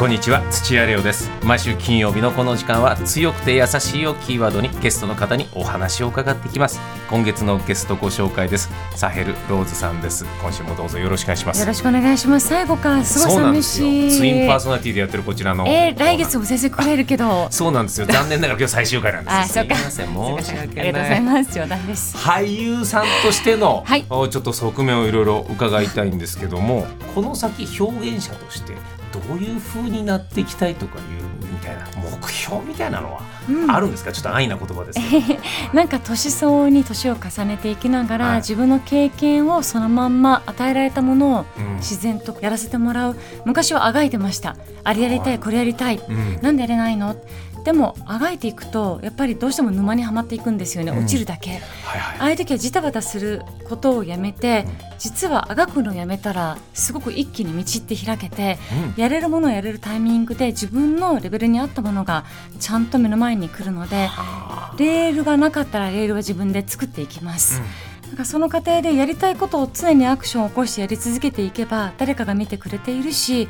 こんにちは土屋レオです。毎週金曜日のこの時間は強くて優しいをキーワードにゲストの方にお話を伺っていきます。今月のゲストご紹介です。サヘルローズさんです。今週もどうぞよろしくお願いします。よろしくお願いします。最後かすごい寂しい。ツインパーソナリティでやってるこちらの。えー、来月も先生くれるけど。そうなんですよ。残念ながら今日最終回なんです。あそうか。すせん。申し訳ありがとうございます。冗談です俳優さんとしての、はい。ちょっと側面をいろいろ伺いたいんですけどもこの先表現者としてどういう風になっていきたいとかいうみたいな目標みたいなのはうん。あるんですか、ちょっと安易な言葉ですけど。なんか年相応に年を重ねていきながら、はい。自分の経験をそのまんま与えられたものをうん。自然とやらせてもらう。昔はあがいてました。あれやりたはいい。これやりたい。うん。なんでやれないの？でもあがいていくとやっぱりどうしても沼にはまっていくんですよね。うん。落ちるだけ、はいはい。ああいう時はジタバタすることをやめて、実はあがくのをやめたらすごく一気に道って開けて、うん。やれるものをやれるタイミングで自分のレベルに合ったものがちゃんと目の前に来るのであ。レールがなかったらレールは自分で作っていきまーす、なんかその過程でやりたいことを常にアクションを起こしてやり続けていけば誰かが見てくれているし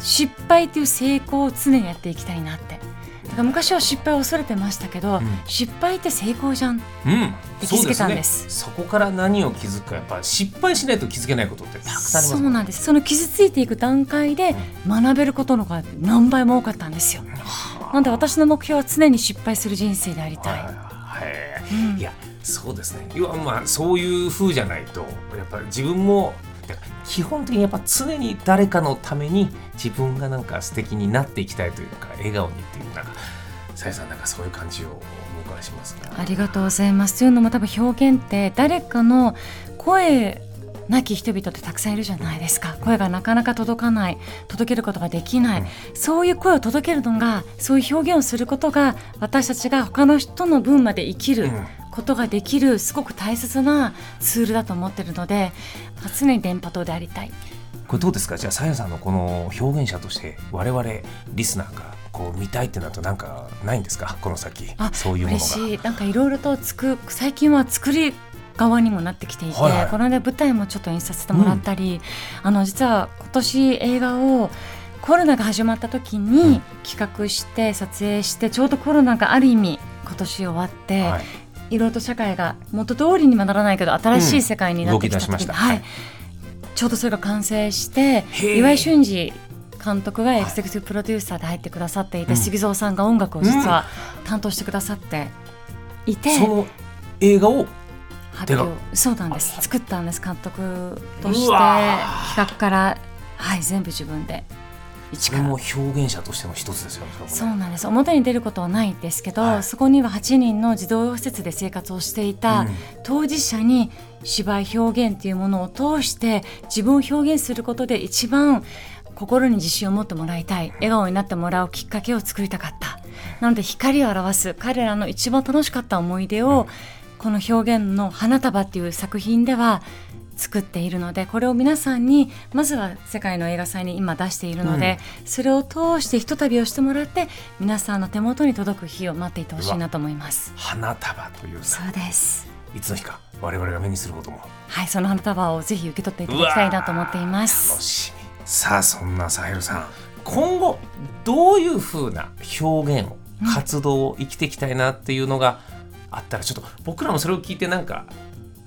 失敗っていう成功を常にやっていきたいなって昔は失敗を恐れてましたけど、うん。失敗って成功じゃん。うん、うん、で気づけたんです。そうそこから何を気づくかやっぱ失敗しないと気づけないことってたくさんありますそうなんです。その傷ついていく段階で学べることの方が何倍も多かったんですよ。なんで私の目標は常に失敗する人生でありたい、はい。はいやそうですね。いやまあそういう風じゃないとやっぱり自分も基本的にやっぱ常に誰かのために自分がなんか素敵になっていきたいというか笑顔にっていうなんかさやさんなんかそういう感じをお伺いしますね。ありがとうございます。というのも多分表現って誰かの声なき人々ってたくさんいるじゃないですか。声がなかなか届かない。届けることができない、うん。そういう声を届けるのがそういう表現をすることが私たちが他の人の分まで生きるうんことができるすごく大切なツールだと思ってるので常に電波塔でありたい。これどうですか？じゃあさやさんのこの表現者として我々リスナーがこう見たいってなるとなんかないんですか？この先あそういうもの嬉が。しい。なんかいろいろとつく最近は作り側にもなってきていて、はい。はいこの間舞台もちょっと演出させてもらったり、あの実は今年映画をコロナが始まった時うん。に企画して撮影してちょうどコロナがある意味今年終わって、はいいろいろと社会が元通りにはならないけど新しい世界になってきた時に、ちょうどそれが完成して岩井俊二監督がエグゼクティブプロデューサーで入ってくださっていて、うん。杉蔵さんが音楽を実は担当してくださっていて、その映画を発表。そうなんです。作ったんです。監督として企画からはい全部自分で一から。も表現者としての一つですよね。そうなんです。表に出ることはないんですけど、はい。そこには8人の児童施設で生活をしていた、うん。当事者に芝居表現というものを通して自分を表現することで一番心に自信を持ってもらいたい笑顔になってもらうきっかけを作りたかった。なので光を表す彼らの一番楽しかった思い出を、この表現の「花束」っていう作品では作っているのでこれを皆さんにまずは世界の映画祭に今出しているので、それを通してひとたびをしてもらって皆さんの手元に届く日を待っていてほしいなと思います。花束というさそうです。いつの日か我々が目にすることも。はいその花束をぜひ受け取っていただきたいなと思っています。楽しみ。さあそんなサヘルさん。今後どういうふうな表現をうん。活動を生きていきたいなっていうのがあったらちょっと僕らもそれを聞いてなんか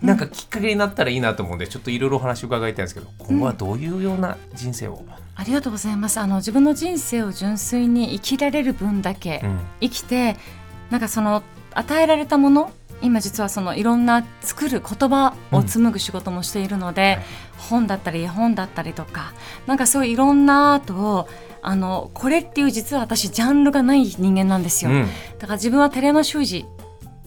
なんかきっかけになったらいいなと思うんでちょっといろいろお話を伺いたいんですけど今後はどういうような人生を、ありがとうございます。あの自分の人生を純粋に生きられる分だけうん。生きてなんかその与えられたもの今実はそのいろんな作る言葉を紡ぐ仕事もしているので、はい本だったり絵本だったりとかなんかそういういろんなアートをあのこれっていう実は私ジャンルがない人間なんですよ、うん。だから自分は寺山修司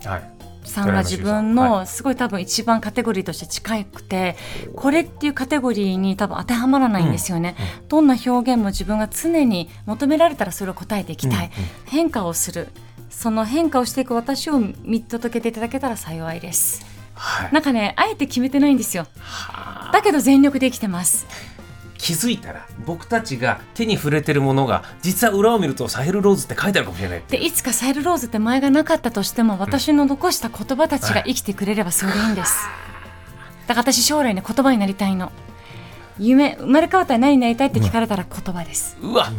はいさんが自分のすごい多分一番カテゴリーとして近くてこれっていうカテゴリーに多分当てはまらないんですよね、どんな表現も自分が常に求められたらそれを答えていきたい、うんうん変化をする。その変化をしていく私を見届けていただけたら幸いです。はい。なんかねあえて決めてないんですよ。はあ。だけど全力で生きてます気づいたら僕たちが手に触れてるものが実は裏を見るとサヘルローズって書いてあるかもしれないでいつかサイルローズって前がなかったとしても私の残した言葉たちが生きてくれればそれでいいんです。だから私将来ね言葉になりたいの。夢生まれ変わったら何になりたいって聞かれたら言葉です、うわ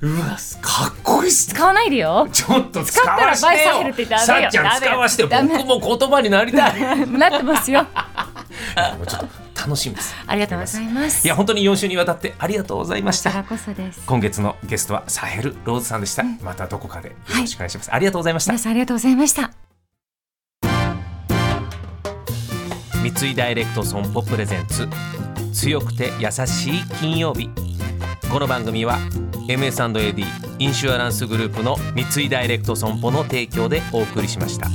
うわかっこいいっすね。使わないでよ。ちょっと使使ったらわして倍サヘルってダメよさっちゃん使わして僕も言葉になりたい。なってますよ。もうちょっと楽しみです。ありがとうございます。いや本当に4週にわたってありがとうございました。今月のゲストはサヘルローズさんでした、またどこかでよろしくお願いします、ありがとうございました。皆さんありがとうございました。三井ダイレクト損保プレゼンツ強くて優しい金曜日。この番組は MS&AD インシュアランスグループの三井ダイレクト損保の提供でお送りしました。